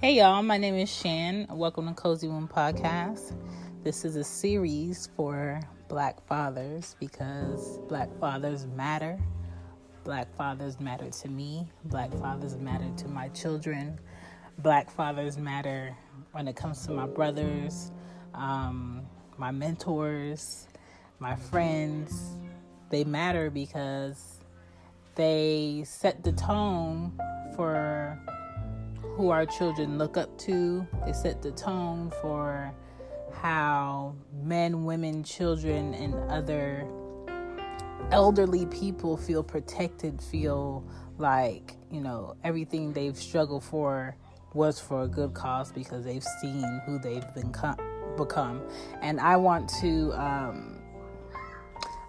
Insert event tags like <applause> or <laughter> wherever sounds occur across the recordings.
Hey y'all, my name is Shan. Welcome to Cozy Womb Podcast. This is a series for black fathers because black fathers matter. Black fathers matter to me. Black fathers matter to my children. Black fathers matter when it comes to my brothers, um, my mentors, my friends. They matter because they set the tone for who our children look up to. They set the tone for how men, women, children, and other elderly people feel protected, feel like, you know, everything they've struggled for was for a good cause because they've seen who they've become. And I want to, um,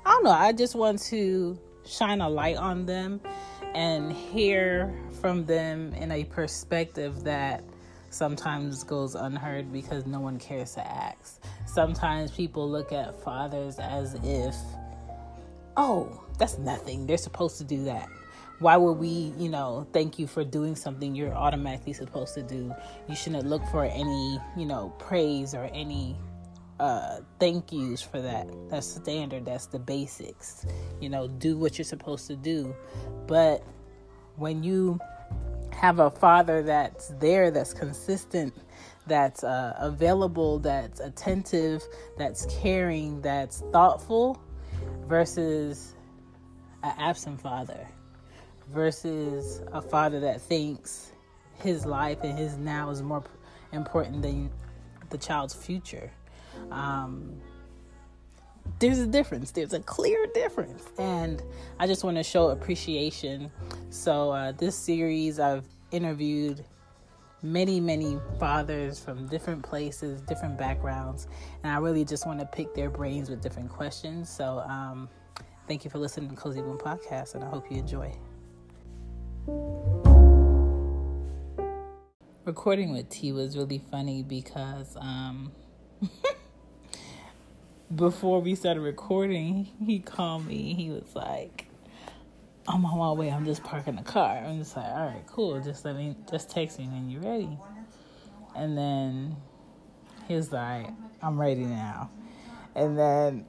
I don't know, I just want to shine a light on them and hear from them in a perspective that sometimes goes unheard because no one cares to ask. Sometimes people look at fathers as if, oh, that's nothing. They're supposed to do that. Why would we, you know, thank you for doing something you're automatically supposed to do? You shouldn't look for any, you know, praise or any uh, thank yous for that. That's standard. That's the basics. You know, do what you're supposed to do. But when you have a father that's there, that's consistent, that's uh, available, that's attentive, that's caring, that's thoughtful, versus an absent father, versus a father that thinks his life and his now is more important than the child's future. Um, there's a difference. There's a clear difference. And I just want to show appreciation. So, uh, this series, I've interviewed many, many fathers from different places, different backgrounds. And I really just want to pick their brains with different questions. So, um, thank you for listening to Cozy Womb Podcast, and I hope you enjoy. Recording with T was really funny because. Um, <laughs> before we started recording, he called me. He was like, "I'm on my way. I'm just parking the car." I'm just like, "All right, cool. Just let me, just text me when you're ready." And then he was like, "I'm ready now." And then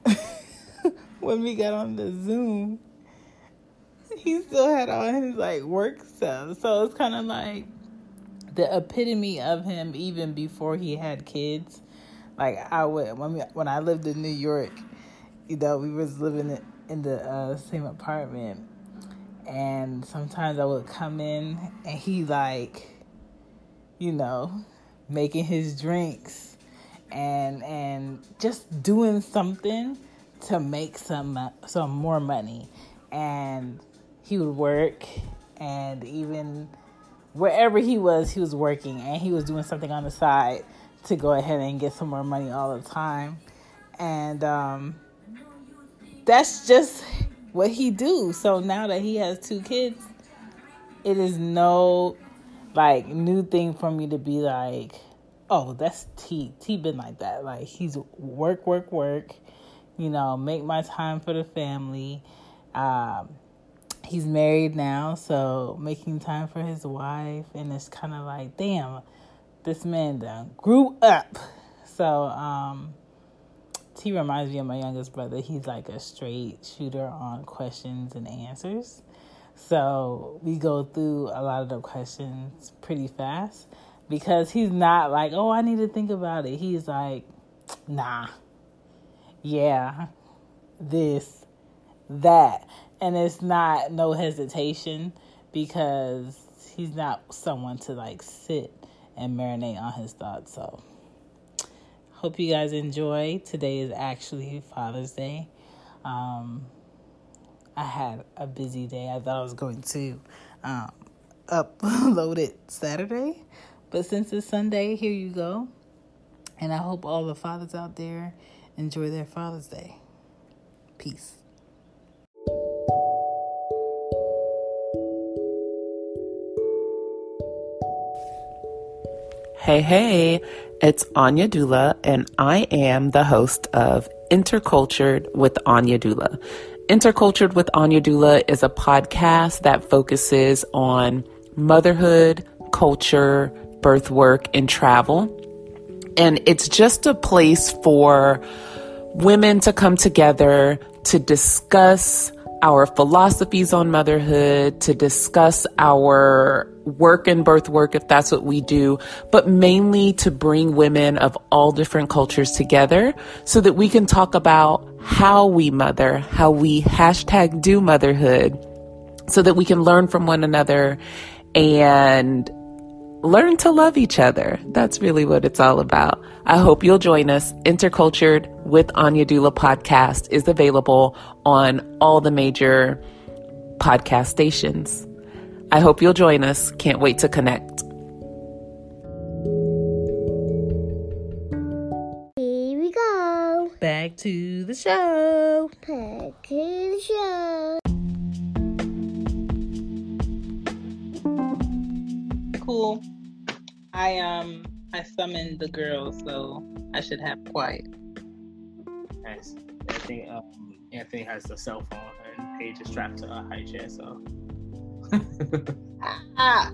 <laughs> when we got on the Zoom, he still had on his like work stuff. So it's kind of like the epitome of him even before he had kids like I would when we, when I lived in New York, you know, we was living in the uh, same apartment, and sometimes I would come in and he like, you know, making his drinks, and and just doing something to make some some more money, and he would work, and even wherever he was, he was working, and he was doing something on the side to go ahead and get some more money all the time. And um, that's just what he do. So now that he has two kids, it is no like new thing for me to be like, oh, that's T. T been like that. Like he's work, work, work. You know, make my time for the family. Um, he's married now, so making time for his wife, and it's kind of like, damn, this man done grew up. So, um, T reminds me of my youngest brother. He's like a straight shooter on questions and answers. So we go through a lot of the questions pretty fast because he's not like, oh, I need to think about it. He's like, nah, yeah, this, that. And it's not no hesitation because he's not someone to like sit and marinate on his thoughts. So, hope you guys enjoy. Today is actually Father's Day. Um, I had a busy day. I thought I was going to um, upload it Saturday, but since it's Sunday, here you go. And I hope all the fathers out there enjoy their Father's Day. Peace. Hey, hey, it's Anya Dula, and I am the host of Intercultured with Anya Dula. Intercultured with Anya Dula is a podcast that focuses on motherhood, culture, birth work, and travel. And it's just a place for women to come together to discuss our philosophies on motherhood, to discuss our work and birth work if that's what we do, but mainly to bring women of all different cultures together so that we can talk about how we mother, how we hashtag do motherhood, so that we can learn from one another and learn to love each other. That's really what it's all about. I hope you'll join us. Intercultured with Anya Dula podcast is available on all the major podcast stations. I hope you'll join us. Can't wait to connect. Here we go. Back to the show. Back to the show. Cool. I um I summoned the girls, so I should have quiet. Nice. I think um, Anthony has the cell phone and Paige is strapped to a high chair, so. Ah,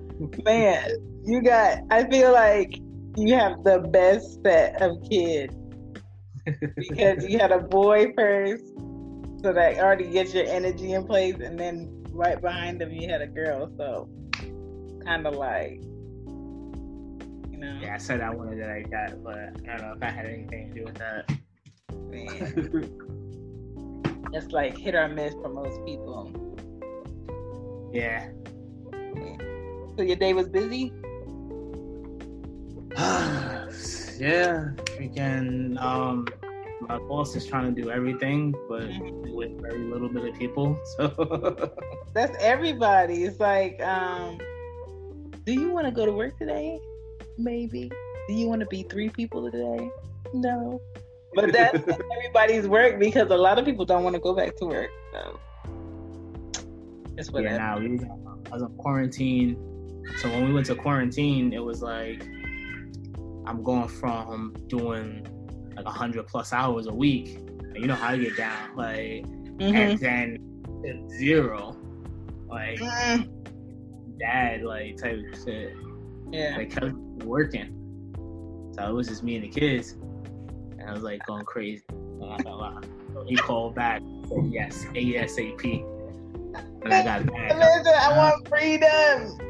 <laughs> man, you got. I feel like you have the best set of kids because you had a boy first, so that already gets your energy in place, and then right behind them you had a girl. So kind of like, you know, yeah, I said I wanted it like that, but I don't know if I had anything to do with that. man, <laughs> it's like hit or miss for most people. Yeah. So your day was busy. <sighs> yeah, freaking. Um, my boss is trying to do everything, but with very little bit of people. So <laughs> That's everybody. It's like, um, do you want to go to work today? Maybe. Do you want to be three people today? No. But that's <laughs> everybody's work because a lot of people don't want to go back to work. So it's whatever. yeah, now we was, I was on quarantine. So when we went to quarantine, it was like I'm going from doing like hundred plus hours a week. And you know how I get down, like, Mhm. and then zero, like Mm, dad, like type of shit. Yeah. Like kept working. So it was just me and the kids, and I was like going crazy. So he called back, said yes, ASAP, and I got mad. Listen, I want freedom. <laughs>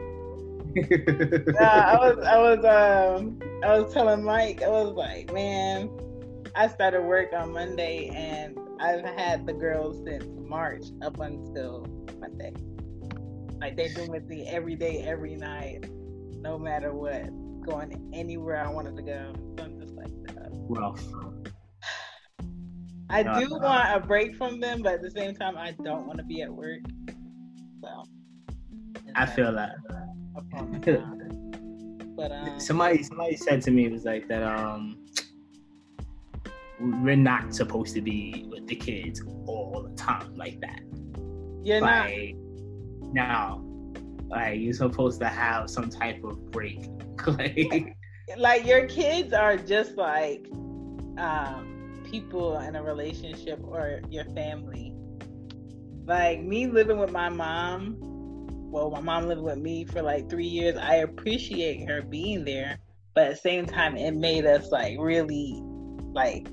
Uh, I was, I was, um, I was telling Mike, I was like, man, I started work on Monday, and I've had the girls since March up until Monday. Like they've been with me every day, every night, no matter what, going anywhere I wanted to go. So I'm just like, uh, Rough. I No, do no. want a break from them, but at the same time, I don't want to be at work. So I feel that. <laughs> But um, Somebody, somebody said to me it was like that. Um, we're not supposed to be with the kids all the time like that. you're not. now, like you're supposed to have some type of break. <laughs> like, like your kids are just like um, people in a relationship or your family. Like me living with my mom, well, my mom lived with me for like three years. I appreciate her being there, but at the same time, it made us like really, like,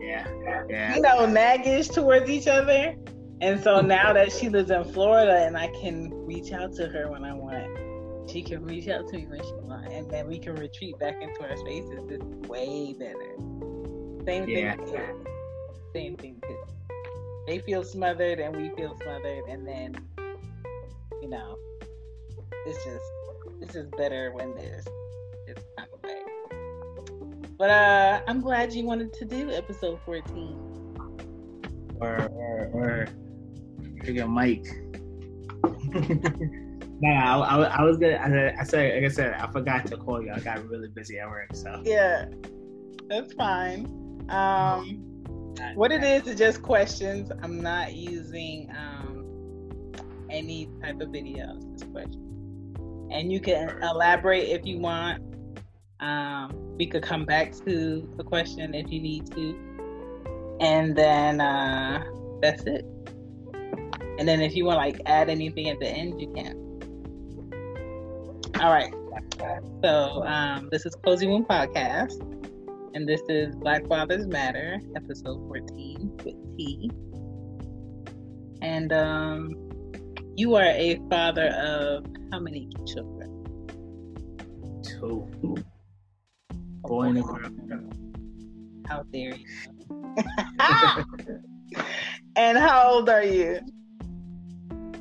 Yeah, yeah. you know, naggish towards each other. And so mm-hmm. now that she lives in Florida and I can reach out to her when I want, she can reach out to me when she wants, and then we can retreat back into our spaces. It's way better. Same thing. Yeah. kids. Same thing. Too. They feel smothered and we feel smothered, and then you know, it's just it's just better when there's this kind of way. But uh, I'm glad you wanted to do episode 14. or or or freaking Mike. <laughs> nah, I, I, I was gonna. I, I said, like I said, I forgot to call you. I got really busy at work, so Yeah, that's fine. Um, what it is is just questions. I'm not using um, any type of videos. Just questions, and you can elaborate if you want. Um, we could come back to the question if you need to, and then uh, that's it. And then if you want like add anything at the end, you can. All right. So um, this is Cozy Womb Podcast, and this is Black Fathers Matter, episode 14 with T. And um, you are a father of how many children? two. Boy and a girl. How dare you? <laughs> <laughs> and how old are you?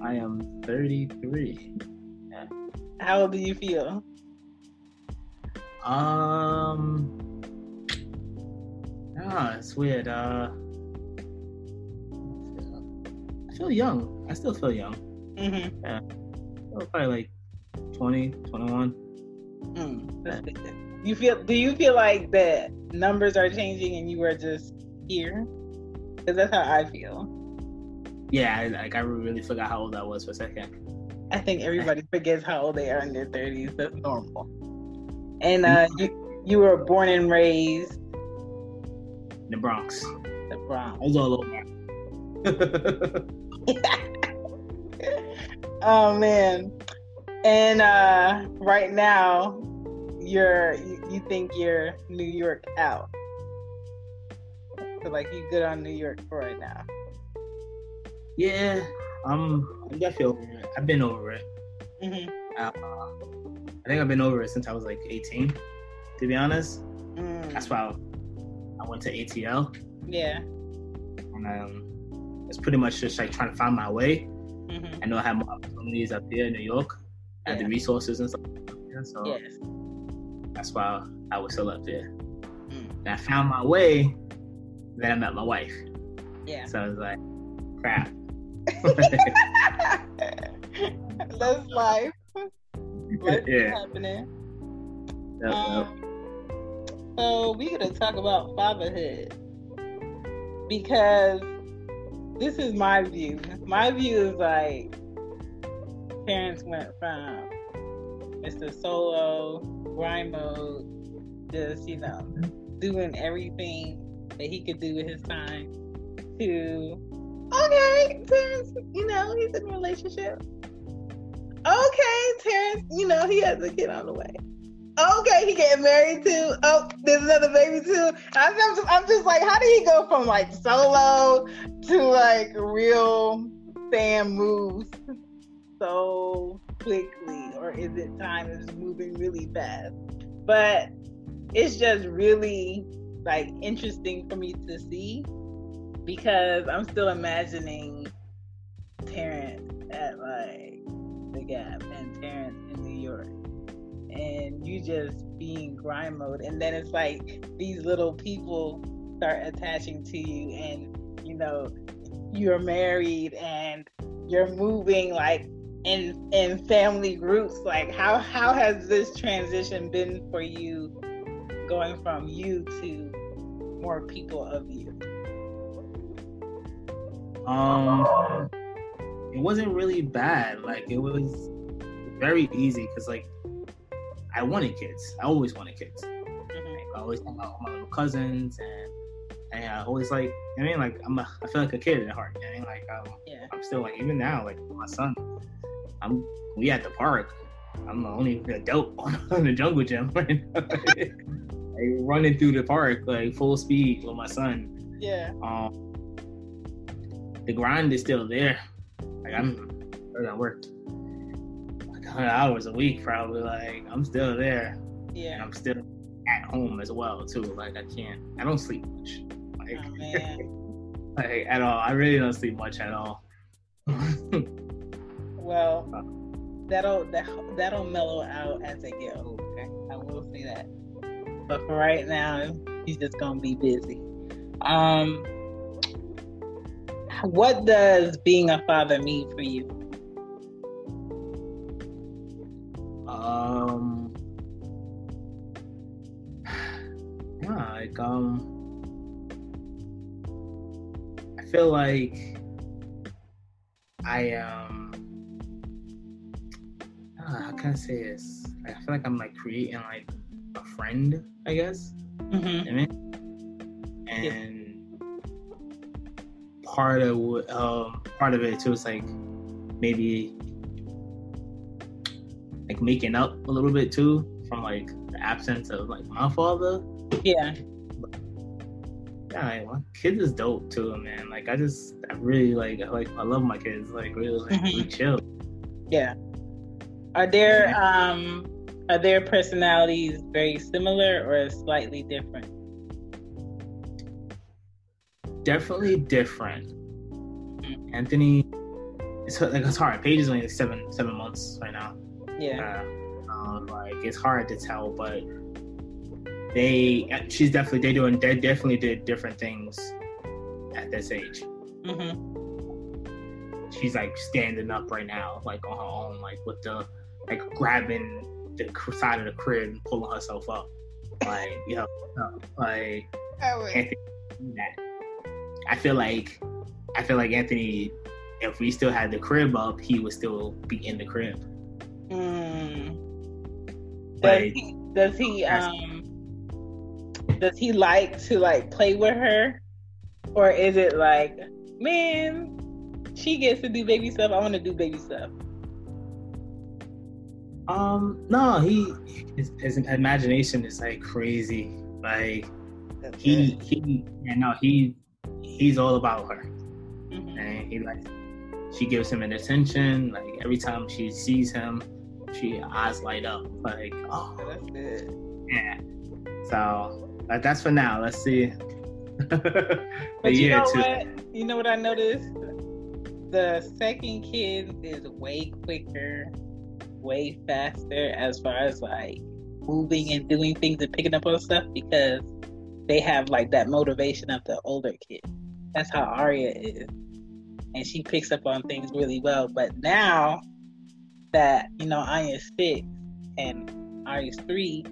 I am 33. How old do you feel? Um. Ah, it's weird. Uh, I feel young. I still feel young. Mm-hmm. Probably like 20, 21. Mm. You feel? Do you feel like the numbers are changing and you are just here? Because that's how I feel. Yeah, I, like I really forgot how old I was for a second. I think everybody <laughs> forgets how old they are in their thirties. That's normal. And uh, you you were born and raised the Bronx. the Bronx. I was all over. <laughs> oh man. And uh, right now, you're you, you think you're New York out. So like you good on New York for right now. yeah, um, I'm definitely over it. I've been over it. hmm Uh, I think I've been over it since I was like 18. To be honest, Mm, that's why I went to ATL, yeah. and um, it's pretty much just like trying to find my way. hmm I know I have more opportunities up here in New York. I had the resources and stuff. So Yes. that's why I was still up there. Mm. And I found my way. Then I met my wife. Yeah. So I was like, crap. <laughs> That's life. <laughs> Life yeah. happening. Um, so we're gonna talk about fatherhood because this is my view. My view is like parents went from Mr. Solo, grind mode, just you know, doing everything that he could do with his time to okay, Terrence, you know, he's in a relationship. Okay, Terrence, you know, he has a kid on the way. Okay, he getting married too. Oh, there's another baby too. I'm just, I'm just like, how did he go from like solo to like real Sam moves so quickly, or is it time is moving really fast? But it's just really like interesting for me to see because I'm still imagining Terrence at like the Gap and Terrence in New York and you just being grind mode. And then it's like these little people start attaching to you and you know you're married and you're moving like in in family groups. Like how how has this transition been for you going from you to more people of you? Um, it wasn't really bad. Like it was very easy because like I wanted kids. I always wanted kids. I always hang out with my little cousins and and I always like I mean like I'm a, I feel like a kid at heart. I mean like um, Yeah. I'm still like even now like my son, I'm we at the park. I'm the only adult <laughs> on the jungle gym. <laughs> like running through the park like full speed with my son. Yeah. Um, the grind is still there. Like I'm, I work like 100 hours a week probably. Like I'm still there, and Yeah. I'm still at home as well too. Like I can't, I don't sleep much. Like, Oh <laughs> like at all. I really don't sleep much at all. Well, <laughs> that'll that, that'll mellow out as they get older. I will say that. But for right now, he's just gonna be busy. Um, what does being a father mean for you? Like um, I feel like I um, ah, how can I say this? I feel like I'm like creating like a friend, I guess. Mm-hmm. I mean, and part of what- um part of it too is like maybe like making up a little bit too from like the absence of like my father. Yeah. Yeah, my kids is dope too, man. Like I just I really like I like I love my kids. Like really like Mhm. we chill. Yeah. Are there um are their personalities very similar or slightly different? Definitely different. Mhm. Anthony, it's like it's hard. Paige is only like seven seven months right now. Yeah. uh, um, like it's hard to tell, but they she's definitely they doing they definitely did different things at this age. Mm-hmm. She's like standing up right now, like on her own, like with the like grabbing the side of the crib and pulling herself up, like you know, like Anthony that. I feel like I feel like Anthony, if we still had the crib up, he would still be in the crib. Mm. Does Like, he does he um does he like to like play with her? Or is it like, man, she gets to do baby stuff, I wanna do baby stuff. Um, no, he his, his imagination is like crazy. Like he he yeah no he he's all about her, Mhm. and he like she gives him an attention. Like every time she sees him, she eyes light up. Like oh yeah. So like, that's for now. Let's see. <laughs> But you know what? You know what I noticed? The second kid is way quicker, way faster as far as like moving and doing things and picking up on stuff because they have like that motivation of the older kid. That's how Aria is. And she picks up on things really well. But now that, you know, Anya's six and Arya's three,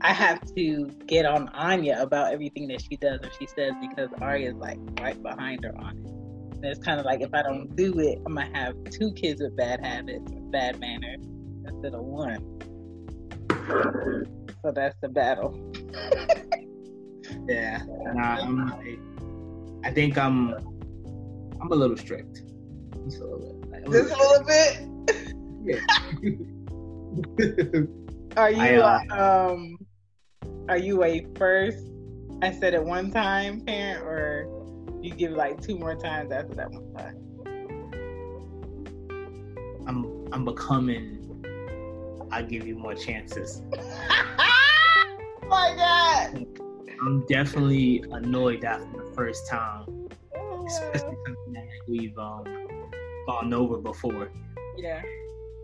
I have to get on Anya about everything that she does and she says because Arya's like right behind her on it. And it's kind of like if I don't do it, I'm gonna have two kids with bad habits or bad manners instead of one. So that's the battle. Yeah, nah, I'm like, I think I'm I'm a little strict. Just a little bit. Like, I'm Just a little bit. bit. <laughs> Are you I, uh, um are you a first I said it one time parent or you give like two more times after that one time? I'm I'm becoming. I give you more chances. <laughs> my god. I'm definitely annoyed after the first time, especially something that we've um gone over before. Yeah.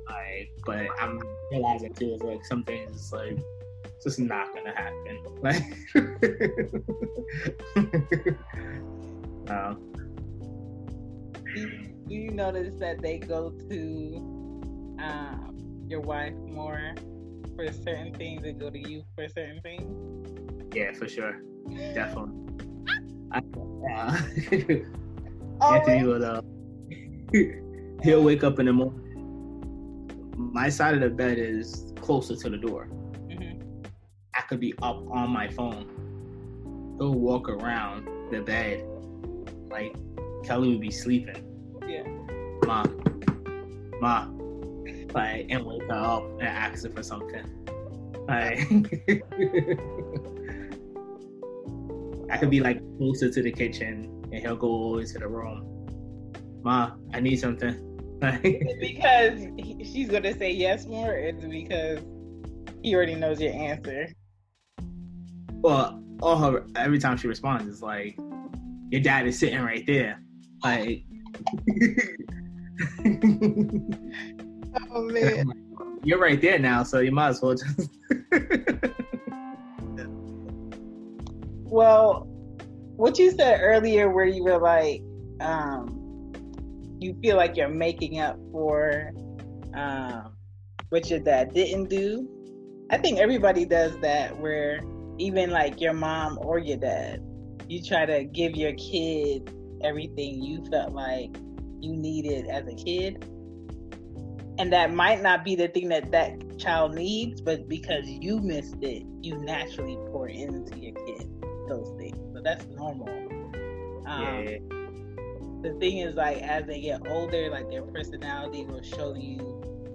Like, but I'm realizing too is like some things is like just not gonna happen. <laughs> Like, um, Do you, you notice that they go to um, your wife more for certain things and go to you for certain things? yeah, for sure, definitely. I, uh, <laughs> Oh, Anthony would uh, <laughs> he'll wake up in the morning. My side of the bed is closer to the door. Could be up on my phone. He'll walk around the bed like Kelly would be sleeping. Yeah. Ma, ma, like, and wake her up and ask her for something. Like, <laughs> I could be like closer to the kitchen, and he'll go into the room. Ma, I need something. <laughs> because she's gonna say yes more. It's because he already knows your answer. Well, all her every time she responds is like, "Your dad is sitting right there." Like, oh man, <laughs> you're right there now, so you might as well just. well, what you said earlier, where you were like, um, you feel like you're making up for um, what your dad didn't do. I think everybody does that, where even like your mom or your dad, you try to give your kid everything you felt like you needed as a kid. And that might not be the thing that that child needs, but because you missed it, you naturally pour into your kid those things. So that's normal. Um, yeah. The thing is, like, as they get older, like, their personality will show you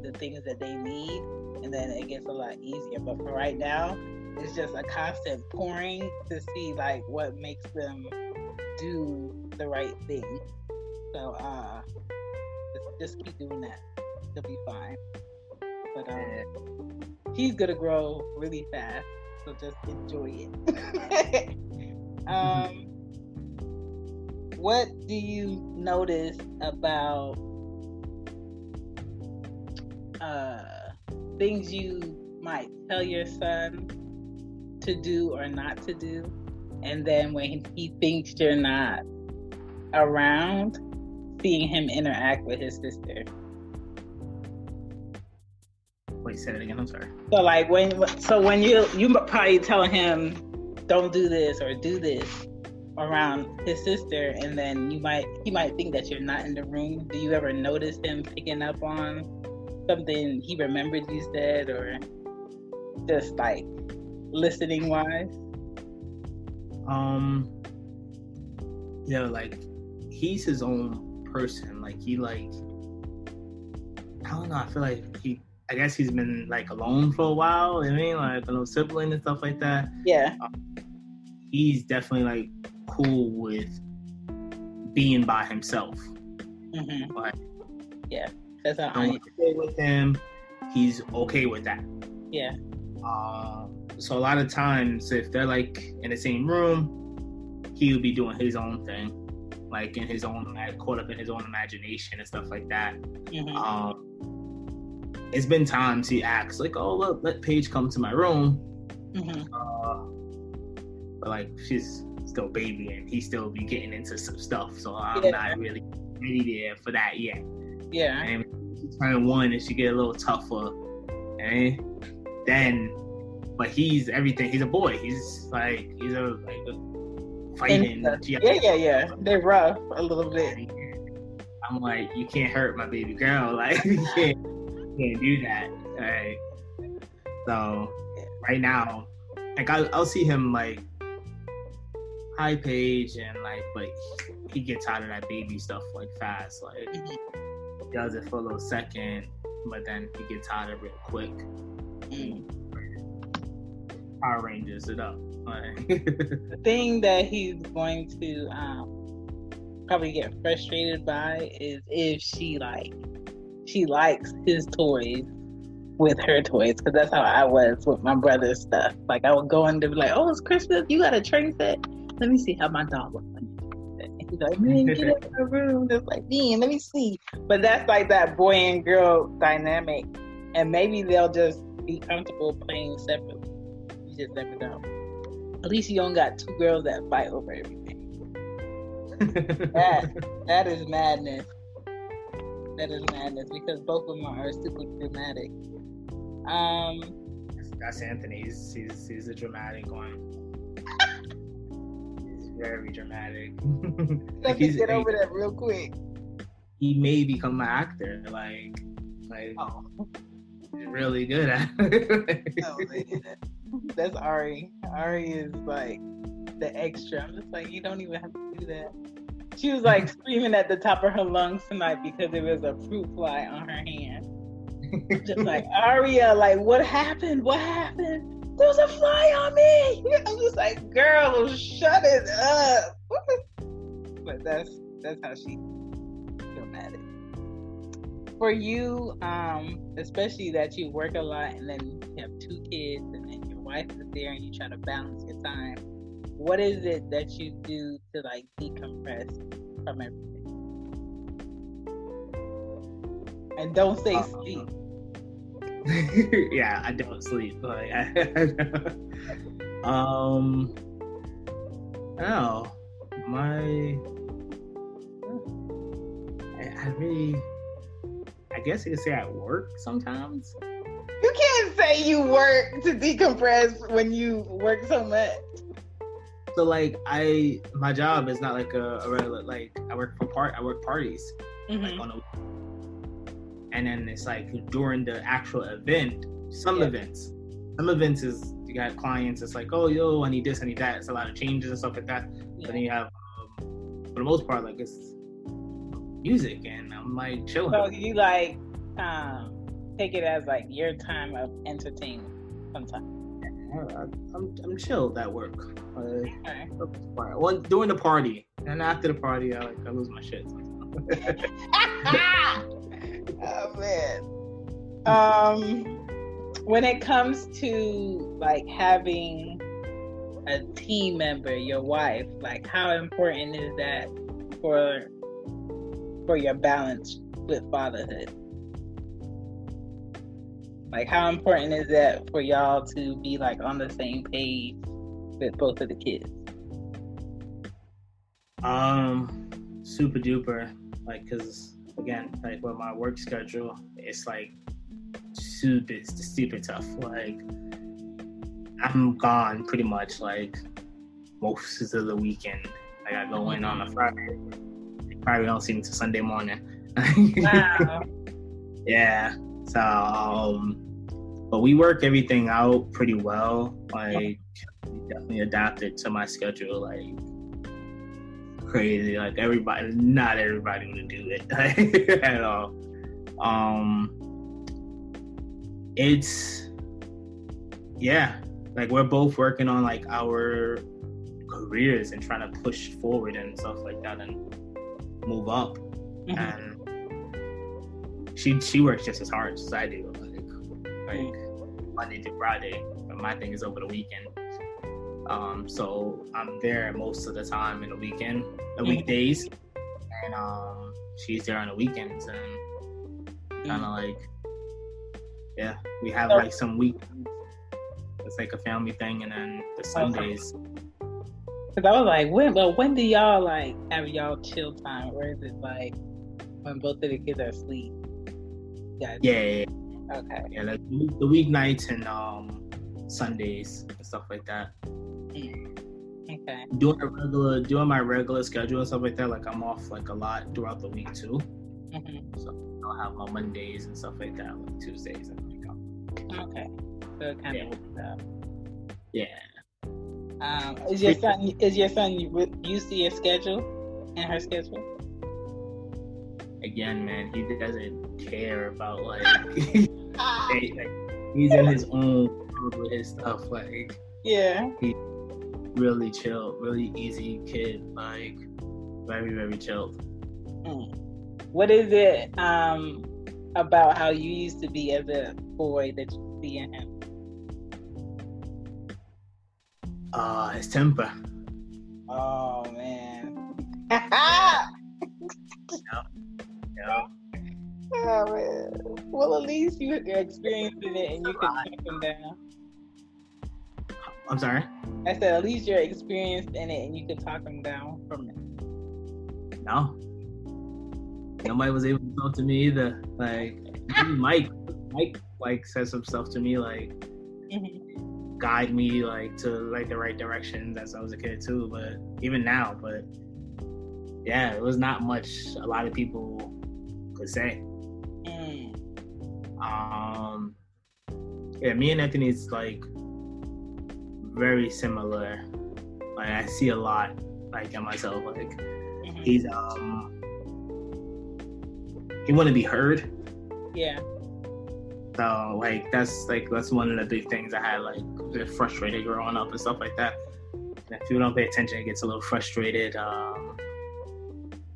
the things that they need, and then it gets a lot easier. But for right now, it's just a constant pouring to see, like, what makes them do the right thing. So uh just, just keep doing that. He'll be fine. But um he's gonna grow really fast. So just enjoy it. <laughs> um what do you notice about uh things you might tell your son to do or not to do and then when he thinks you're not around, seeing him interact with his sister. Wait, say it again. I'm sorry. So like when so when you you probably tell him don't do this or do this around his sister, and then you might he might think that you're not in the room. Do you ever notice him picking up on something he remembered you said, or just like listening wise? Um, yeah, like he's his own person. Like he like I don't know. I feel like he. I guess he's been like alone for a while. You know I mean, like a little sibling and stuff like that. Yeah. Um, he's definitely like cool with being by himself. Mm-hmm. Like, yeah, that's how I'm okay with him. He's okay with that. Yeah. Um, so a lot of times, if they're like in the same room, he would be doing his own thing, like in his own, like, caught up in his own imagination and stuff like that. Mm-hmm. Um, it's been times he asks, like, "Oh, look, let Paige come to my room," Mm-hmm. uh, but like she's still baby and he still be getting into some stuff, so I'm Yeah. not really ready there for that yet. Yeah. And turn one and she get a little tougher, and then, but he's everything. He's a boy. He's like he's a like a fighting. And, uh, yeah, yeah, yeah. They're rough a little bit. I'm like, you can't hurt my baby girl. <laughs> Like you can't, you can't do that. Right. so right now, like I'll, I'll see him like high page and like, but he gets out of that baby stuff like fast. Like Mhm. does it for a little second, but then he gets out of it real quick. Mm. Power Rangers it up. Like, The <laughs> thing that he's going to um, probably get frustrated by is if she like she likes his toys with her toys because that's how I was with my brother's stuff. Like I would go in to be like, "Oh, it's Christmas. You got a train set? Let me see how my dog looks on your train set." And he's like, "Man, get in <laughs> the room." Just like, "Man, let me see." But that's like that boy and girl dynamic, and maybe they'll just be comfortable playing separately. You just never know. At least you don't got two girls that fight over everything. <laughs> That that is madness. That is madness because both of them are super dramatic. Um, That's Anthony. He's, he's, he's a dramatic one. <laughs> he's very dramatic. let like me he's, get over that real quick. he may become an actor. Like, like Oh, really good at. <laughs> it. man. <laughs> That's Ari. Ari is like the extra. I'm just like, you don't even have to do that. She was like <laughs> screaming at the top of her lungs tonight because there was a fruit fly on her hand. Just like Aria, like what happened? What happened? There was a fly on me. I'm just like, girl, shut it up. but that's that's how she. For you, um, especially that you work a lot and then you have two kids and then your wife is there and you try to balance your time. What is it that you do to like decompress from everything? And don't say Uh, sleep. <laughs> yeah, I don't sleep. Like, <laughs> um, oh, my, I, I really, I guess you could say I work sometimes. You can't say you work to decompress when you work so much. So like, I my job is not like a, a regular like I work for part I work parties like Mhm. on a, and then it's like during the actual event, some Yeah. events, some events is you got clients. It's like, oh yo, I need this, I need that. It's a lot of changes and stuff like that. But then you have, um, for the most part, like it's music, and I'm like chilling. So you like um take it as like your time of entertainment sometimes. I, I'm I'm chilled at work. Like, Okay. for the most part. Well, during the party, and after the party, I like I lose my shit. <laughs> <laughs> oh man. Um when it comes to like having a team member, your wife, like how important is that for for your balance with fatherhood? Like how important is that for y'all to be like on the same page with both of the kids? Um, super duper. Like, cause again, like with my work schedule, it's like super, super tough. Like, I'm gone pretty much like most of the weekend. Like, I go in on a Friday. Probably don't see me till Sunday morning. Wow. <laughs> yeah. So, um, but we work everything out pretty well. Like, we definitely adapted to my schedule. Like, crazy. Like everybody, not everybody would do it <laughs> at all. Um, it's yeah, like we're both working on like our careers and trying to push forward and stuff like that and move up. Mhm. And she she works just as hard as I do. Like like Monday to Friday, but my thing is over the weekend. Um, so I'm there most of the time in the weekend, the Mhm. weekdays, and um, she's there on the weekends, and kind of like, yeah, we have like some week. It's like a family thing, and then the Sundays. Cause I was like, when? Well, when do y'all like have y'all chill time, or is it like when both of the kids are asleep? Yeah. Yeah, yeah, Okay. yeah, like the weeknights and um Sundays and stuff like that. Okay. Doing a regular, doing my regular schedule and stuff like that. Like I'm off like a lot throughout the week too. hmm So I'll have my Mondays and stuff like that, like Tuesdays and like, Okay. So it kind Yeah. of works out. yeah. Um, is your son is your son used to your schedule and her schedule? Again, man, he doesn't care about like, <laughs> <laughs> hey, like he's in his own with his stuff. Like Yeah. He really chill, really easy kid. Like very, very chilled. Mm. What is it um about how you used to be as a boy that you see in him? Uh, his temper. Oh man. Yeah. Oh man. Well, at least you you're experiencing it and you can talk them down. I'm sorry. I said at least you're experienced in it and you can talk them down from it. No. Nobody was able to talk to me either. Like Mike, Mike like said some stuff to me like <laughs> Mhm. Guide me like to like the right directions as I was a kid too. But even now, but yeah, it was not much a lot of people could say. Mm. Um yeah, me and Anthony's like very similar. Like I see a lot like in myself. Like Mhm. he's um he want to be heard. Yeah. So like that's like that's one of the big things I had like get frustrated growing up and stuff like that. And if you don't pay attention, it gets a little frustrated. Um,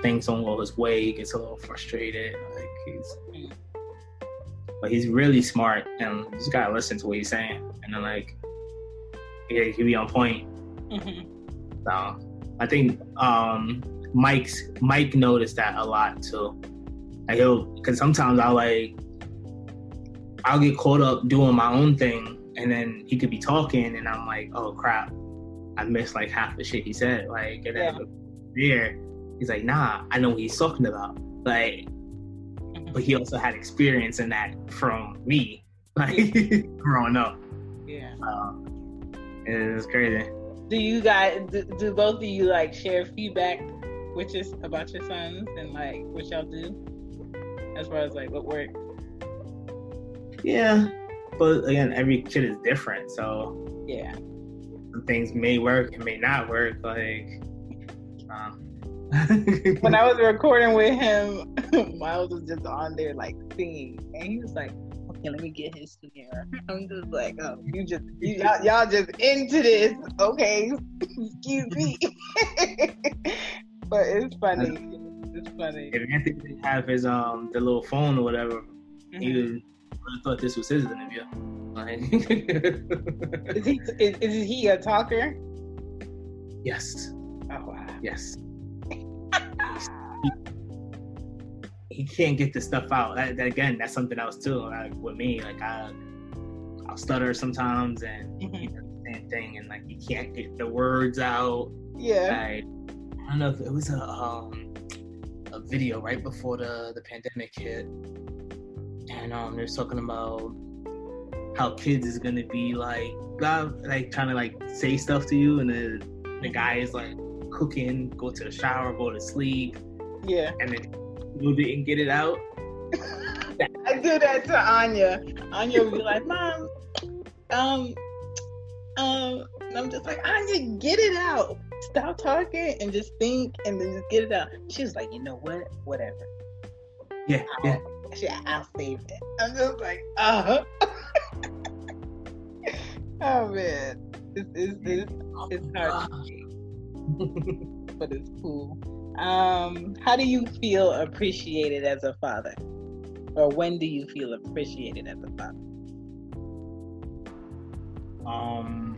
things don't go his way, he gets a little frustrated. Like he's, but he's really smart, and you just gotta listen to what he's saying, and then like, yeah, he be on point. Mhm. So I think um, Mike's Mike noticed that a lot too. Like he'll, because sometimes I'll like, I'll get caught up doing my own thing, and then he could be talking, and I'm like, oh crap, I missed like half the shit he said. Like, and then there, he's like, nah, I know what he's talking about. Like, but he also had experience in that from me, <laughs> like growing up. Yeah. Um, it was crazy. Do you guys do, do both of you like share feedback which is about your sons and like what y'all do as far as like what works? Yeah, but again, every kid is different, so Yeah. some things may work and may not work. Like, um, <laughs> When I was recording with him, <laughs> Miles was just on there like singing, and he was like, "Okay, let me get his snare." <laughs> I'm just like, "Oh, you just you, y'all, y'all just into this, okay? Excuse me." but it's funny. It's funny. if Anthony didn't have his um the little phone or whatever, he Mhm. Would have thought this was his interview. <laughs> Is he is, is he a talker? yes, Oh wow. yes. <laughs> he can't get the stuff out. That, that again, that's something else too. Like with me, like I, I'll stutter sometimes, and he does the same thing, and like he can't get the words out. Yeah. Like I don't know if it was a um a video right before the the pandemic hit, and um they're talking about how kids is gonna be like blah, like trying to like say stuff to you, and the the guy is like cooking, go to the shower, go to sleep, Yeah. and then you didn't get it out. <laughs> I do that to Anya. Anya will be like, Mom, um, um, and I'm just like, Anya, get it out. Stop talking and just think and then just get it out. She was like, you know what? Whatever. Yeah, yeah. She, I'll save it. I'm just like, uh huh. <laughs> oh man, it's it's it's, it's hard, <laughs> but it's cool. Um, how do you feel appreciated as a father, or when do you feel appreciated as a father? Um,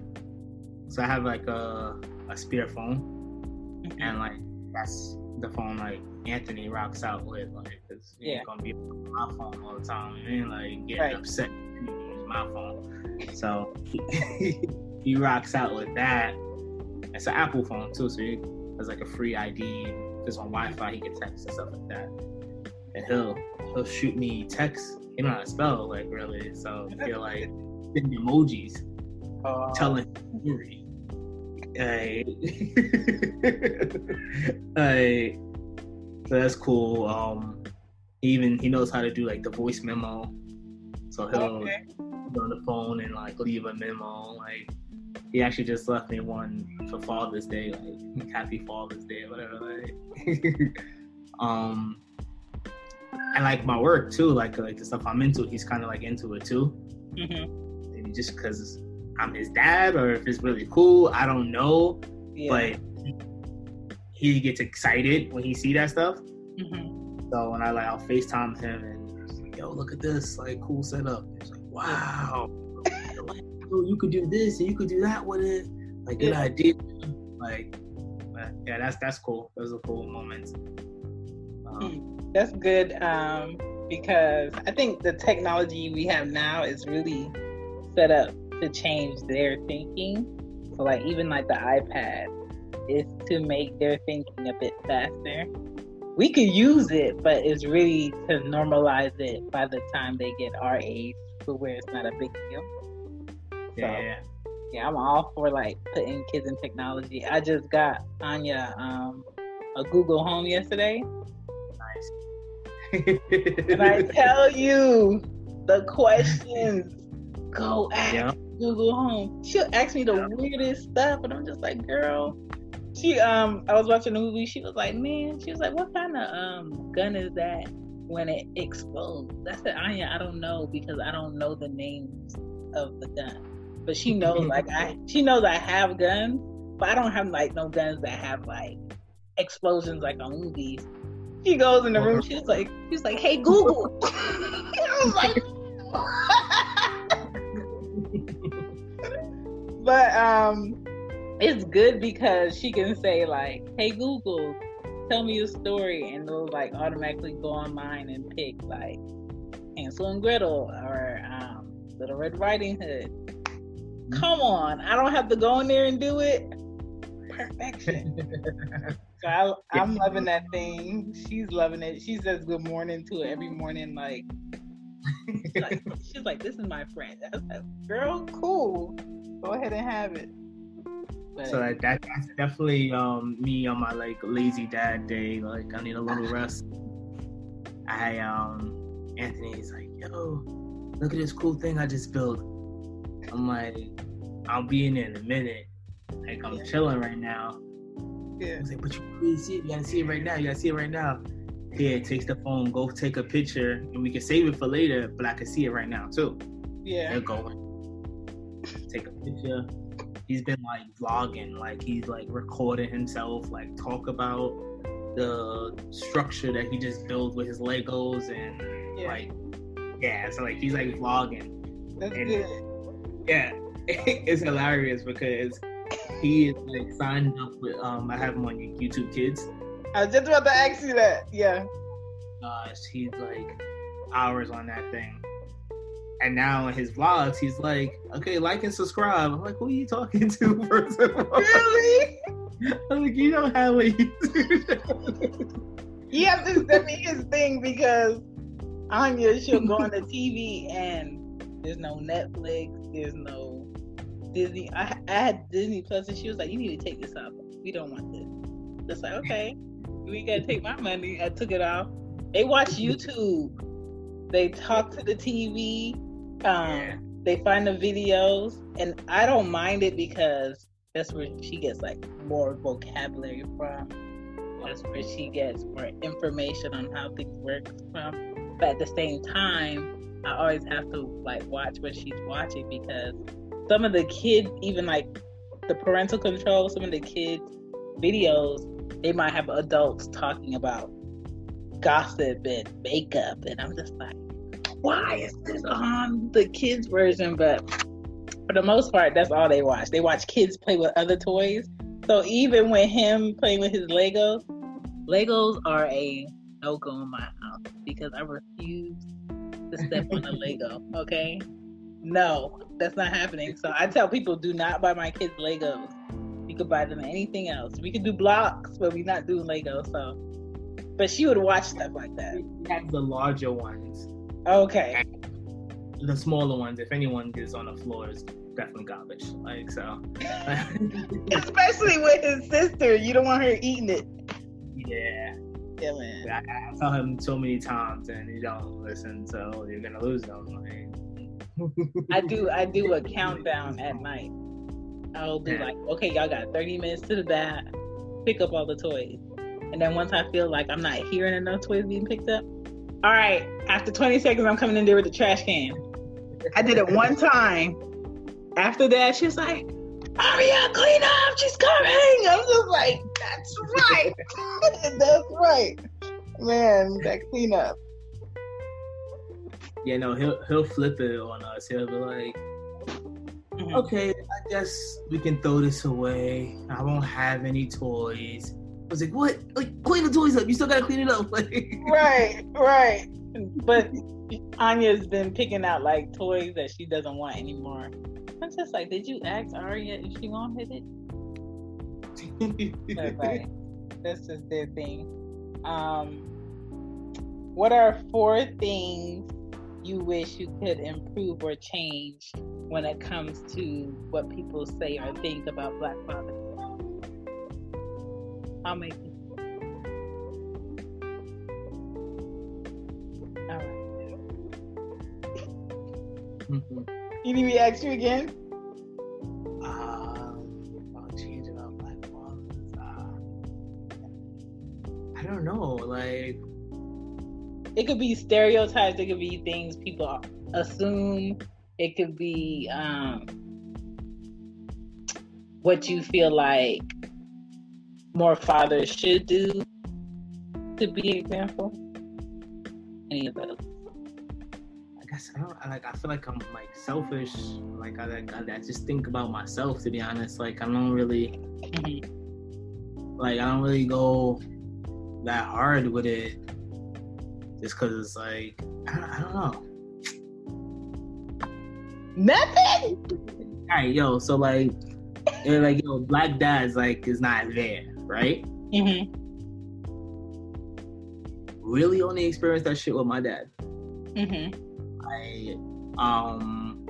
so I have like a a spare phone, and like that's the phone like Anthony rocks out with, like, cause Yeah. gonna be on my phone all the time, and like getting Right. upset use my phone. So <laughs> he rocks out with that. It's an Apple phone too, so he has like a free ID. Just on Wi-Fi, he can text and stuff like that. And he'll he'll shoot me texts. He don't know how to spell like really, so I feel like <laughs> emojis Oh, telling story. Like, like, <laughs> so that's cool. Um, he even he knows how to do like the voice memo, so he'll Okay. on the phone and like leave a memo. Like, he actually just left me one for Father's Day, like <laughs> Happy Father's Day whatever. Like, <laughs> um, and like my work too, like like the stuff I'm into, he's kind of like into it too Mhm. maybe just because I'm his dad or if it's really cool. I don't know, Yeah. but he gets excited when he see that stuff. Mhm. So when I like, I'll Facetime him and like, yo, look at this, like cool setup. He's like, wow, <laughs> Yo, you could do this and you could do that with it. Like good Yeah. idea. Like, yeah, that's that's cool. Those are cool moments. Um, That's good um, because I think the technology we have now is really set up to change their thinking. So, like, even like the iPad is to make their thinking a bit faster. We could use it, but it's really to normalize it by the time they get our age to where it's not a big deal. yeah, yeah. Yeah, I'm all for like putting kids in technology. I just got Anya um, a Google Home yesterday. nice. And I <laughs> tell you, the questions go at Yeah. Google Home. She'll ask me the weirdest stuff, and I'm just like, girl. She um, I was watching a movie. She was like, man, she was like, what kind of um gun is that when it explodes? I said, Anya, I don't know because I don't know the names of the gun, but she knows <laughs> like I, she knows I have guns, but I don't have like no guns that have like explosions like on movies. She goes in the room. She's like, she's like, hey Google. <laughs> I was like. <laughs> but um it's good because she can say like hey google tell me a story and it'll like automatically go online and pick like hansel and gretel or um, little red riding hood. Come on. I don't have to go in there and do it. Perfection. <laughs> So I, i'm loving that thing. She's loving it. She says good morning to it every morning like <laughs> she's like, she's like, this is my friend. I was like, girl, cool. Go ahead and have it. So like that, that's definitely um me on my like lazy dad day. Like I need a little <laughs> rest. I um Anthony's like, yo, look at this cool thing I just built. I'm like, I'll be in there in a minute. Like I'm chilling right now. Yeah. I yeah. was like, but you really see it? You gotta see it right now. You gotta see it right now. Yeah, takes the phone, go take a picture, and we can save it for later. But I can see it right now too. Yeah. They're going. Take a picture. He's been like vlogging, like he's like recording himself, like talk about the structure that he just built with his Legos and Yeah. like yeah, so like he's like vlogging. That's and- good. Yeah. <laughs> it's hilarious because he is like signed up with um I have him on YouTube Kids. I was just about to ask you that. Yeah. Uh he's like hours on that thing. And now in his vlogs, he's like, okay, like and subscribe. I'm like, who are you talking to, <laughs> first of all? Really? <laughs> I'm like, you don't have a YouTube. He has to send me his thing because Anya, she'll go on the TV and there's no Netflix, there's no Disney. I, I had Disney Plus and she was like, you need to take this off. We don't want this. It's like, okay, we gotta take my money. I took it off. They watch YouTube. They talk to the TV. Um, Yeah. They find the videos, and I don't mind it because that's where she gets like more vocabulary from. That's where she gets more information on how things work from. But at the same time, I always have to like watch what she's watching because some of the kids, even like the parental control, some of the kids' videos, they might have adults talking about gossip and makeup, and I'm just like, why is this on the kids version? But for the most part, that's all they watch. They watch kids play with other toys. So even with him playing with his Legos, Legos are a no go in my house because I refuse to step on a Lego. Okay, no, that's not happening. So I tell people, do not buy my kids Legos. You could buy them anything else. We could do blocks, but we're not doing Legos. So, but she would watch stuff like that. Has the larger ones. Okay, The smaller ones, if anyone gets on the floor, is definitely garbage. Like so. <laughs> <laughs> especially with his sister, you don't want her eating it. yeah. Yeah, man. I, I tell him so many times and he don't listen, so you're gonna lose them. Like, <laughs> I do I do a countdown at night. I'll do like, okay, y'all got 30 minutes to the bath, pick up all the toys. And then once I feel like I'm not hearing enough toys being picked up, all right, after 20 seconds, I'm coming in there with the trash can. I did it one time. After that, she's like, hurry up, clean up, she's coming. I'm just like, that's right. <laughs> that's right. Man, that cleanup. Yeah, no, he'll he'll flip it on us. He'll be like, Mhm. okay, I guess we can throw this away. I won't have any toys. I was like, what? Like, clean the toys up. You still gotta clean it up. <laughs> Like, right, right. But Anya's been picking out like toys that she doesn't want anymore. I'm just like, did you ask Arya if she wanted it? But, <laughs> like, that's just their thing. Um, what are four things you wish you could improve or change when it comes to what people say or think about Black fathers? I'll make it. All right. You need me ask you again? Um, I'll change it up. Uh, I don't know. Like, it could be stereotypes. It could be things people assume. It could be um, what you feel like more fathers should do to be an example. Any of those? I guess I don't like. I feel like I'm like selfish. Like I, like, I, I just think about myself. To be honest, like I don't really, like I don't really go that hard with it. Just cause it's like I don't, I don't know. Nothing. All right, yo. So like, they're like yo, black dad's like is not there, right? hmm Really only experienced that shit with my dad. hmm I um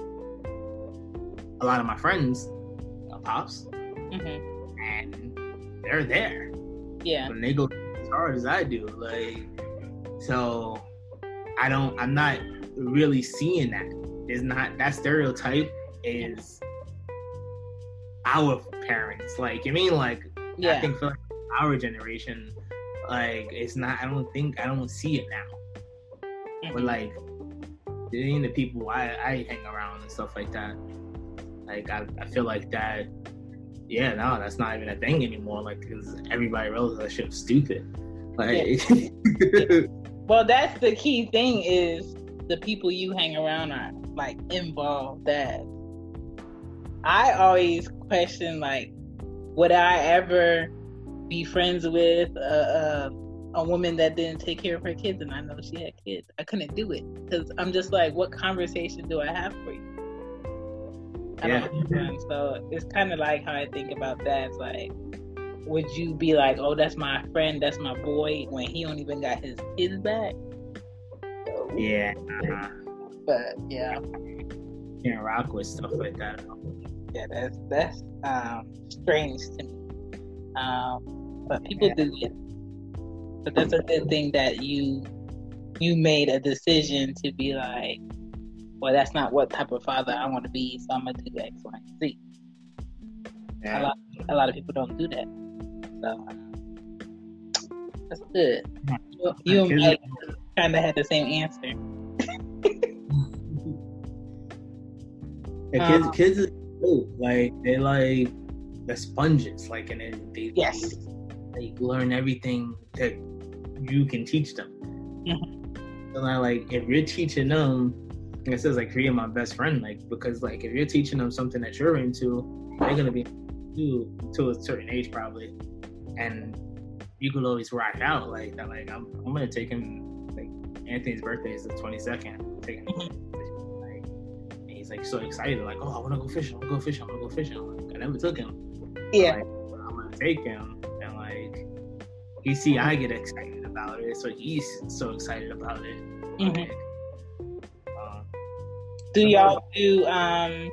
a lot of my friends, pops, hmm and they're there. Yeah. when they go as hard as I do. Like, so I don't, I'm not really seeing that. It's not that stereotype is our parents. Like, I mean, like, I think for like our generation, like, it's not, I don't think, I don't see it now. But Mhm. like, the, the people I, I hang around and stuff like that, like, I, I feel like that yeah, no, that's not even a thing anymore. Like, because everybody realizes that shit's stupid. Like, <laughs> Well, that's the key thing is the people you hang around are like involved That I always question like, would I ever be friends with a, a, a woman that didn't take care of her kids and I know she had kids? I couldn't do it because I'm just like, what conversation do I have for you? I Yeah. one. So it's kind of like how I think about dads. Like, would you be like, oh, that's my friend, that's my boy, when he don't even got his kids back? yeah, uh, But yeah, can't rock with stuff like that. Yeah, that's that's um, strange to me. Um, but people do it. But that's a good thing that you you made a decision to be like, well, that's not what type of father I want to be, so I'm gonna do X, Y, and Z. A Yeah. lot, a lot of people don't do that. So that's good. You, you and Mike kind of had the same answer. Yeah, kids, Um, kids, like they like the sponges, like, and then they Yes. they learn everything that you can teach them. Mhm. So now, like, if you're teaching them, like I it's like creating my best friend, like because like if you're teaching them something that you're into, they're gonna be you to a certain age probably, and you could always rock out like that. Like I'm, I'm gonna take him. Like Anthony's birthday is the 22nd. Taking and he's like so excited, like, oh, I wanna go fishing. I wanna go fishing. I wanna go fishing. I'm like, I never took him. Yeah. Like, I'm gonna take him, and like he see I get excited about it, so he's so excited about it. Mhm. Like, um, Do y'all do um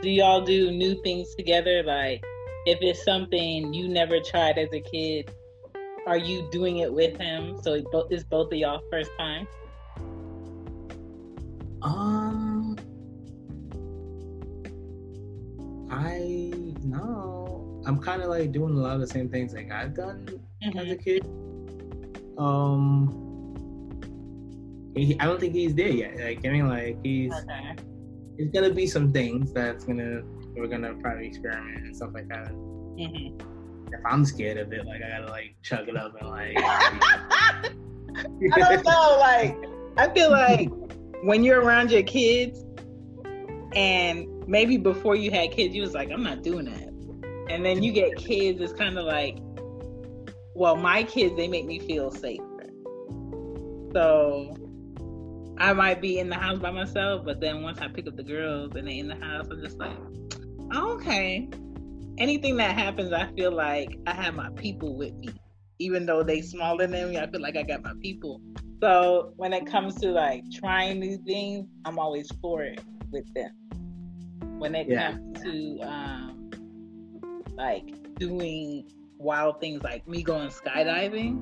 do y'all do new things together? Like if it's something you never tried as a kid, are you doing it with him? So it's both of y'all first time? Um, I no, I'm kind of like doing a lot of the same things like I've done as a kid. Um, he, I don't think he's there yet. Like I mean, like he's Okay. there's gonna be some things that's gonna we're gonna probably experiment and stuff like that. hmm If I'm scared of it, like I gotta like chug it up and like. <laughs> I don't <laughs> know. Like, I feel like when you're around your kids, and maybe before you had kids, you was like, I'm not doing that. And then you get kids, it's kind of like, well, my kids, they make me feel safer. So I might be in the house by myself, but then once I pick up the girls and they in the house, I'm just like, okay. Anything that happens, I feel like I have my people with me even though they smaller than me, I feel like I got my people. So when it comes to like trying new things, I'm always for it with them. When it Yeah. comes to um, like doing wild things, like me going skydiving,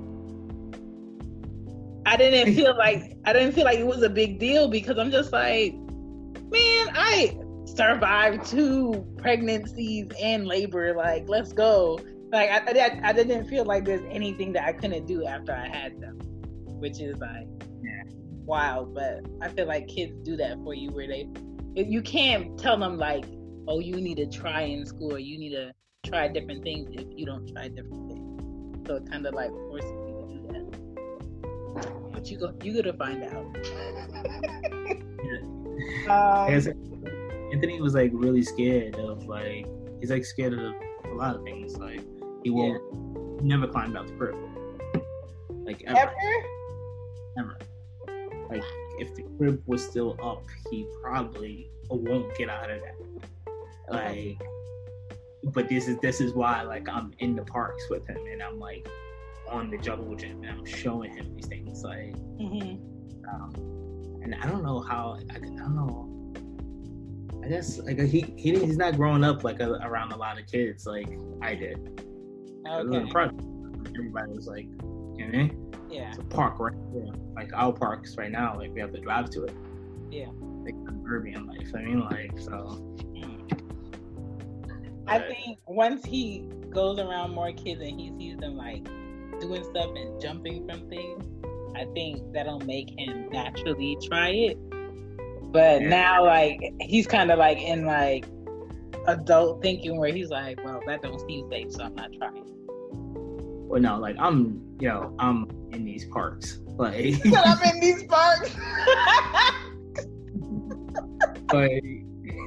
I didn't <laughs> feel like I didn't feel like it was a big deal because I'm just like, man, I survived two pregnancies and labor. Like, let's go. like I, I, I didn't feel like there's anything that I couldn't do after I had them, which is like Yeah. wild. But I feel like kids do that for you, where they you can't tell them like, oh, you need to try in school, or you need to try different things if you don't try different things. So it kind of like forces you to do that. But you go, you gotta find out. I <laughs> um, Anthony was like really scared of like he's like scared of a lot of things. Like he won't he never climbed out the crib. Like ever, ever? ever. Like if the crib was still up, he probably won't get out of that. Like but this is this is why like I'm in the parks with him and I'm like on the jungle gym and I'm showing him these things like hmm um, and I don't know how I, I don't know. I guess like he, he he's not growing up like a, around a lot of kids like I did. I was in Okay. Everybody was like, you know, Yeah. it's a park right here. Like our parks right now, like we have to drive to it. Yeah. Like urban life. I mean, like so. I but- think once he goes around more kids and he sees them like doing stuff and jumping from things, I think that'll make him naturally try it. But Yeah. now, like he's kind of like in like adult thinking where he's like, "Well, that don't seem safe, so I'm not trying." Well, no, like I'm, you know, I'm in these parks. Like, But I'm in these parks. <laughs> like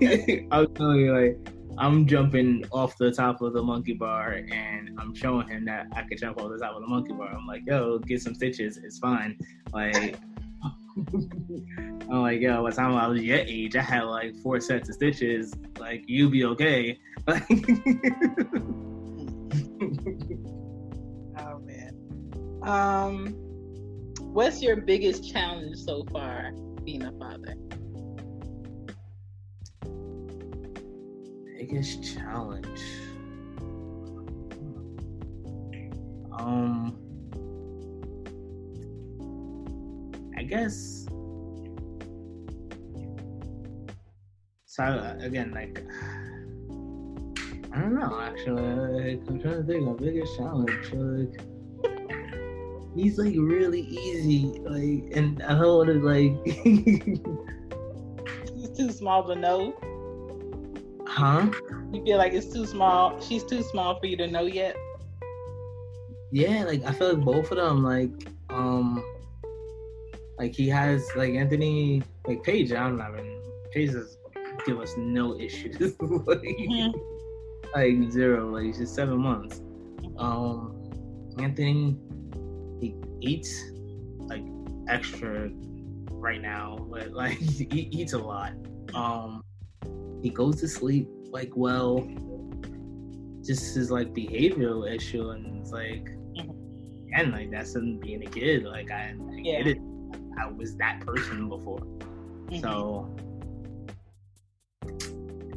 <laughs> I was telling you, like I'm jumping off the top of the monkey bar, and I'm showing him that I could jump off the top of the monkey bar. I'm like, yo, get some stitches, it's fine. Like, <laughs> I'm like, yo, by the time I was your age, I had like four sets of stitches. Like, you be okay. Um, what's your biggest challenge so far being a father? biggest challenge. Um, I guess. So again, like, I don't know. Actually, like, I'm trying to think. My biggest challenge, like, he's like really easy, like, and I don't want to like, <laughs> He's too small to know. huh? You feel like it's too small. She's too small for you to know yet. Yeah, like I feel like both of them, like um, like he has like Anthony, like Paige. I don't know. I mean, Paige does give us no issues, <laughs> like, Mhm. like zero. Like she's seven months. Um, Anthony, eats like extra right now, but <laughs> like he eats a lot. Um, he goes to sleep like well. Just his like behavioral issue, and it's like, and like that's him being a kid. Like I, I Yeah. get it. I was that person before, Mm-hmm. so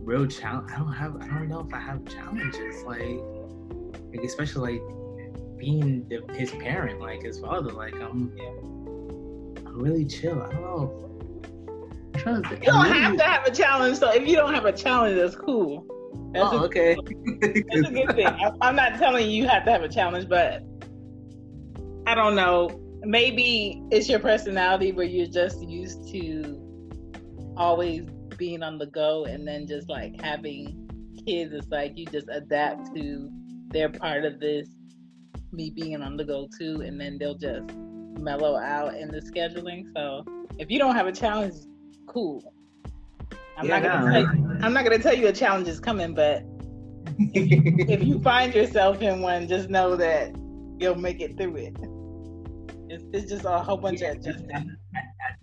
real challenge. I don't have. I don't know if I have challenges. Like, like especially like being the, his parent, like his father. Like I'm, I'm really chill. I don't know. I'm trying to think. You don't have to have a challenge. So if you don't have a challenge, that's cool. That's, Oh, a, okay. that's a good thing. I, I'm not telling you you have to have a challenge, but I don't know. Maybe it's your personality where you're just used to always being on the go, and then just like having kids. It's like you just adapt to they're part of this, me being on the go too, and then they'll just mellow out in the scheduling. So if you don't have a challenge, cool. I'm Yeah, not gonna no. tell you, I'm not gonna tell you a challenge is coming, but <laughs> if you find yourself in one, just know that you'll make it through it. It's, it's just a whole bunch of adjusting.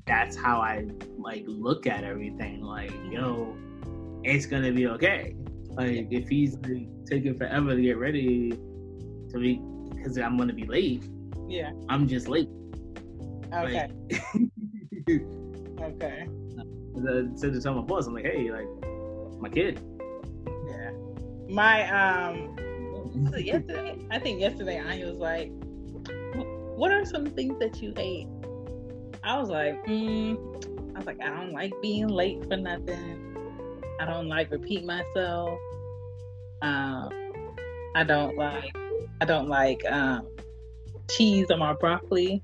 that's how I like look at everything. Like, yo, it's gonna be okay. Like, if he's like, taking forever to get ready to be, because I'm gonna be late. Yeah. I'm just late. Okay. Like, Okay. <laughs> I said to tell my boss, I'm like, hey, like, my kid. Yeah. My um. so yesterday, I think yesterday I was like, "What are some things that you hate?" I was like, mm. "I was like, I don't like being late for nothing. I don't like repeat myself. Um, I don't like I don't like um, cheese on my broccoli.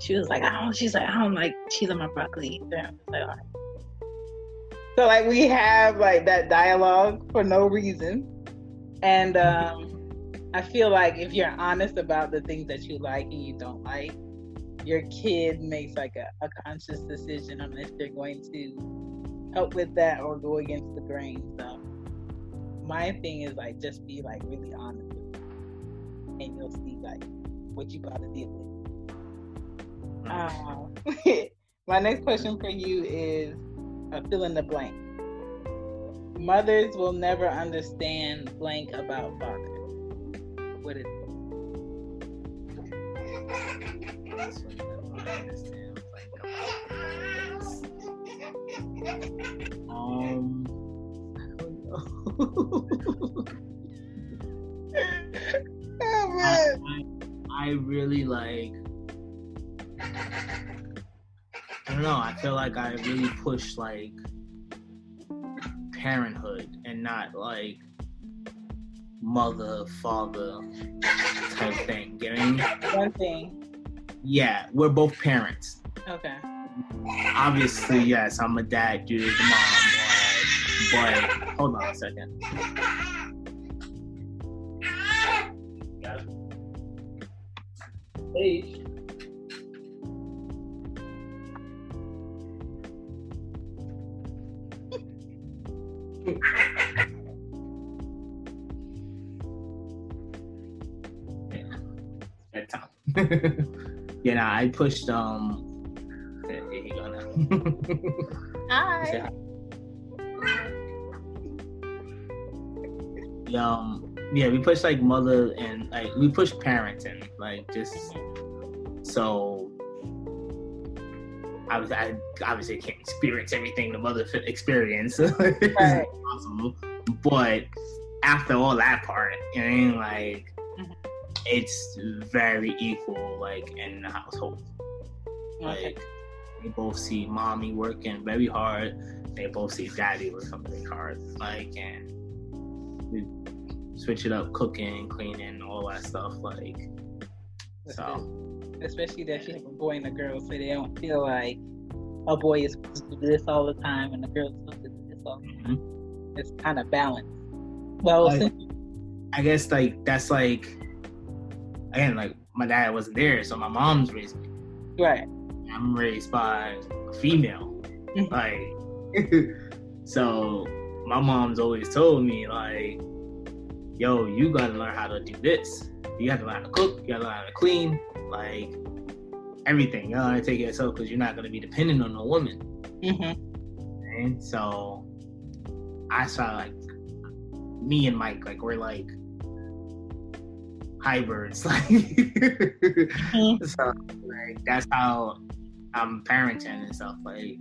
She was like, I don't. She's like, I don't like cheese on my broccoli. So like we have like that dialogue for no reason, and um, I feel like if you're honest about the things that you like and you don't like, your kid makes like a, a conscious decision on if they're going to help with that or go against the grain. So my thing is like just be like really honest and you'll see like what you got to deal with. Um, <laughs> my next question for you is uh, fill in the blank. Mothers will never understand blank about father. What is it? Um, I don't know. I. I, I really like. I don't know. I feel like I really push like parenthood and not like mother father type thing. Getting One thing. yeah, we're both parents. Okay. Obviously, yes, I'm a dad, Judy's a mom, but hold on a second. Hey. bedtime. <laughs> yeah, nah, I pushed um. Here you go now. Hi. Yeah, um, yeah, we pushed like mother and like we push parenting, like just so. I was I obviously can't experience everything the mother experience. <laughs> Right. But after all that part, you know, what I mean? like Mhm. it's very equal, like in the household. Okay. Like they both see mommy working very hard. They both see daddy working very hard. Like and we switch it up, cooking, cleaning, all that stuff. Like so. Especially that you have a boy and a girl, so they don't feel like a boy is supposed to do this all the time and a girl is supposed to do this all the time. mhm. It's kind of balanced. Well, Like- since I guess like that's like again like my dad wasn't there, so my mom's raised me. right. I'm raised by a female. Mhm. like <laughs> so my mom's always told me like, yo, you gotta learn how to do this. You gotta learn how to cook, you gotta learn how to clean, like everything. You gotta take care of yourself because you're not gonna be dependent on a woman. hmm And so I saw like me and Mike, like we're like hybrids. Like <laughs> so like that's how I'm parenting and stuff. Like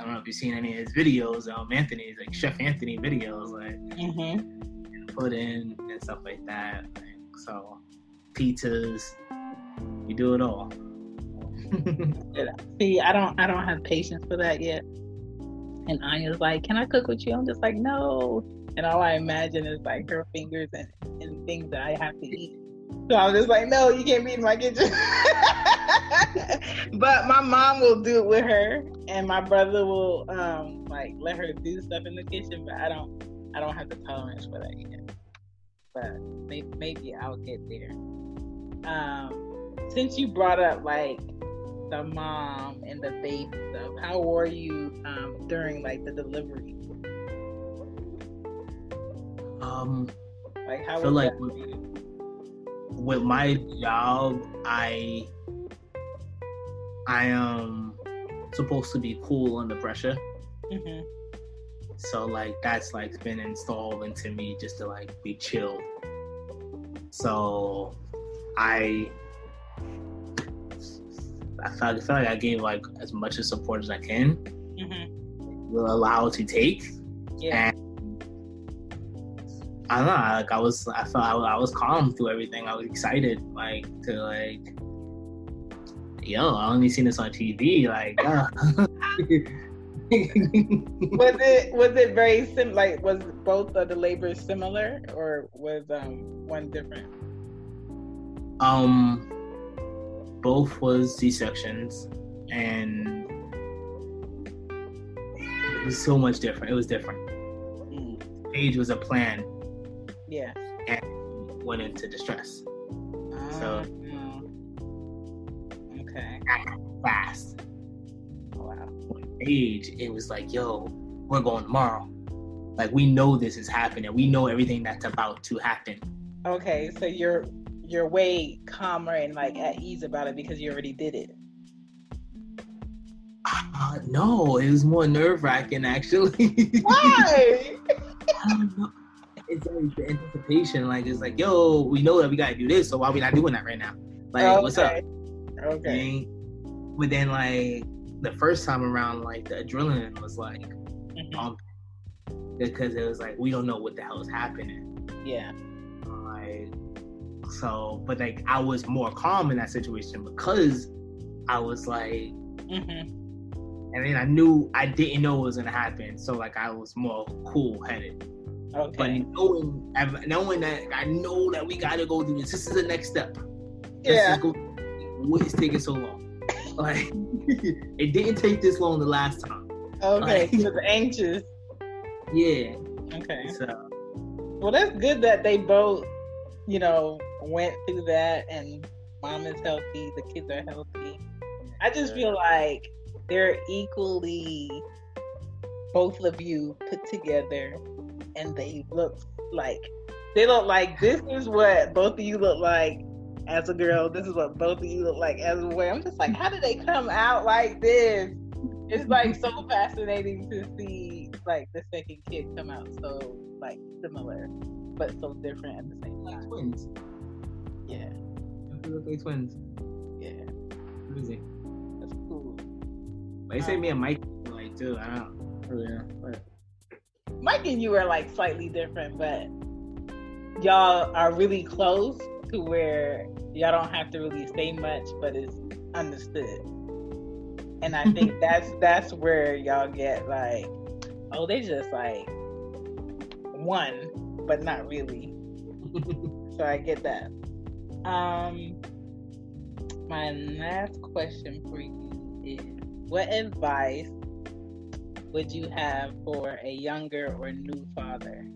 I don't know if you've seen any of his videos, um Anthony's like Chef Anthony videos, like hmm put in and stuff like that. Like, so pizzas, we do it all. <laughs> See, I don't, I don't have patience for that yet. And Anya's like, "Can I cook with you?" I'm just like, "No." And all I imagine is like her fingers and, and things that I have to eat. So I'm just like, "No, you can't be in my kitchen." <laughs> but my mom will do it with her, and my brother will um like let her do stuff in the kitchen. But I don't, I don't have the tolerance for that yet. But maybe, maybe I'll get there. Um, since you brought up like the mom and the baby stuff. How were you um, during like the delivery? um Like how I feel like with, with my job, I I am supposed to be cool under pressure. Mhm. So like that's like been installed into me just to like be chilled. So I I felt, I feel like I gave like as much as support as I can, Mhm. will allow to take. Yeah. I don't know. Like I was, I felt I, was- I was calm through everything. I was excited, like to like, yo, I only seen this on TV. Like, <laughs> uh, was it was it very sim like was both of the labors similar or was um one different? Um, both was C sections, and it was so much different. It was different. Mm. Age was a plan, Yeah. and went into distress So. Okay. fast. Wow. Age, it was like, yo, we're going tomorrow. Like we know this is happening. We know everything that's about to happen. Okay, so you're you're way calmer and like at ease about it because you already did it. Uh, no, it was more nerve wracking actually. <laughs> Why? I don't know. It's like the anticipation. Like it's like, yo, we know that we gotta do this, so why we not doing that right now? Like, what's up? Okay. Okay. And- But then like the first time around, like the adrenaline was like um because it was like we don't know what the hell is happening. Yeah. Like so, but like I was more calm in that situation because I was like, hmm and then I knew I didn't know what was gonna happen, so like I was more cool headed. Okay. But knowing, knowing that I know that we gotta go through this. This is the next step. Yeah. go. What is taking so long? <laughs> Like it didn't take this long the last time. Okay. like- was anxious. <laughs> Yeah. Okay. So Well, that's good that they both, you know, went through that and mom is healthy, the kids are healthy. I just feel like they're equally, both of you put together, and they look like they look like this is what both of you look like as a girl. This is what both of you look like as a boy. I'm just like, how did they come out like this? It's like so fascinating to see like the second kid come out so like similar but so different at the same time. twins. Yeah, They look like twins. yeah, Crazy. that's cool. But they say me and Mike were like too. I don't really know. But Mike and you are like slightly different, but y'all are really close to where y'all don't have to really say much, but it's understood. And I think <laughs> that's that's where y'all get like, oh, they just like one, but not really. <laughs> So I get that. Um, my last question for you is: What advice would you have for a younger or new father?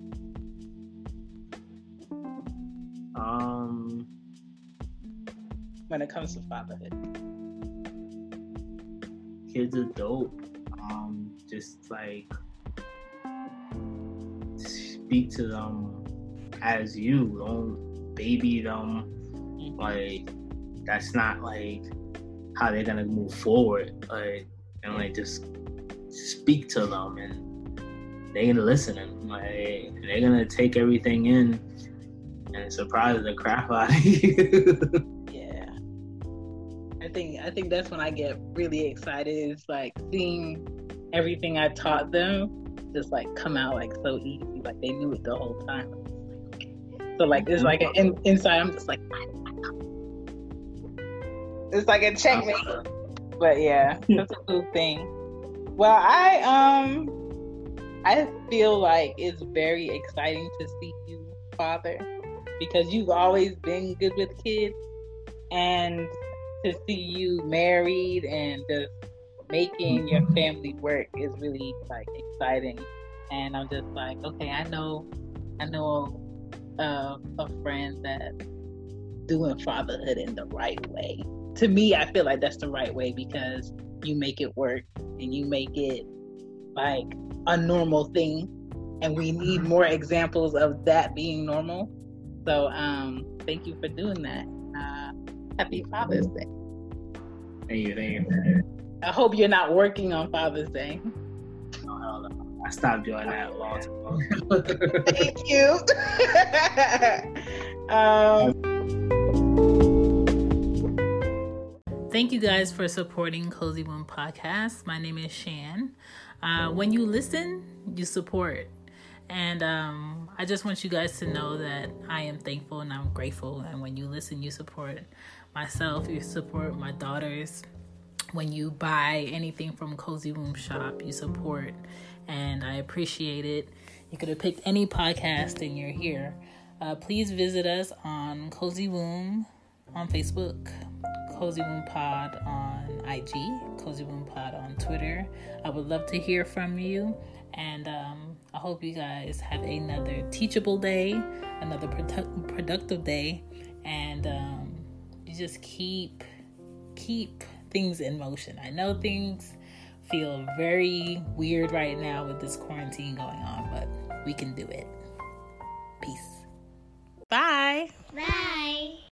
um, when it comes to fatherhood. kids are dope. Um, just like speak to them as you. Don't baby them. Like that's not like how they're gonna move forward. Like and like just speak to them and they're gonna listen and like they're gonna take everything in and surprise the crap out of you. <laughs> Yeah. I think I think that's when I get really excited. is like seeing everything I taught them just like come out like so easy, like they knew it the whole time. So like it's like an in, inside. I'm just like, it's like a checkmate. But yeah, <laughs> that's a cool thing. Well, I um, I feel like it's very exciting to see you, father, because you've always been good with kids, and to see you married and just making your family work is really like exciting. And I'm just like, okay, I know, I know uh, a friend that doing fatherhood in the right way. To me, I feel like that's the right way because you make it work and you make it like a normal thing. And we need more examples of that being normal. So, um, thank you for doing that. Uh, happy Father's Day. Thank you, thank you. I hope you're not working on Father's Day. No, hell no. I stopped doing that a long time ago. <laughs> Thank you. <laughs> um, Thank you guys for supporting Cozy Womb Podcast. My name is Shan. Uh, when you listen, you support. And um, I just want you guys to know that I am thankful and I'm grateful. And when you listen, you support myself, you support my daughters, when you buy anything from Cozy Womb Shop, you support, and I appreciate it. You could have picked any podcast and you're here. Uh, please visit us on Cozy Womb on Facebook, Cozy Womb Pod on IG, Cozy Womb Pod on Twitter. I would love to hear from you, and um, I hope you guys have another teachable day, another produ- productive day, and um, you just keep keep things in motion. I know things feel very weird right now with this quarantine going on, but we can do it. Peace. Bye. Bye.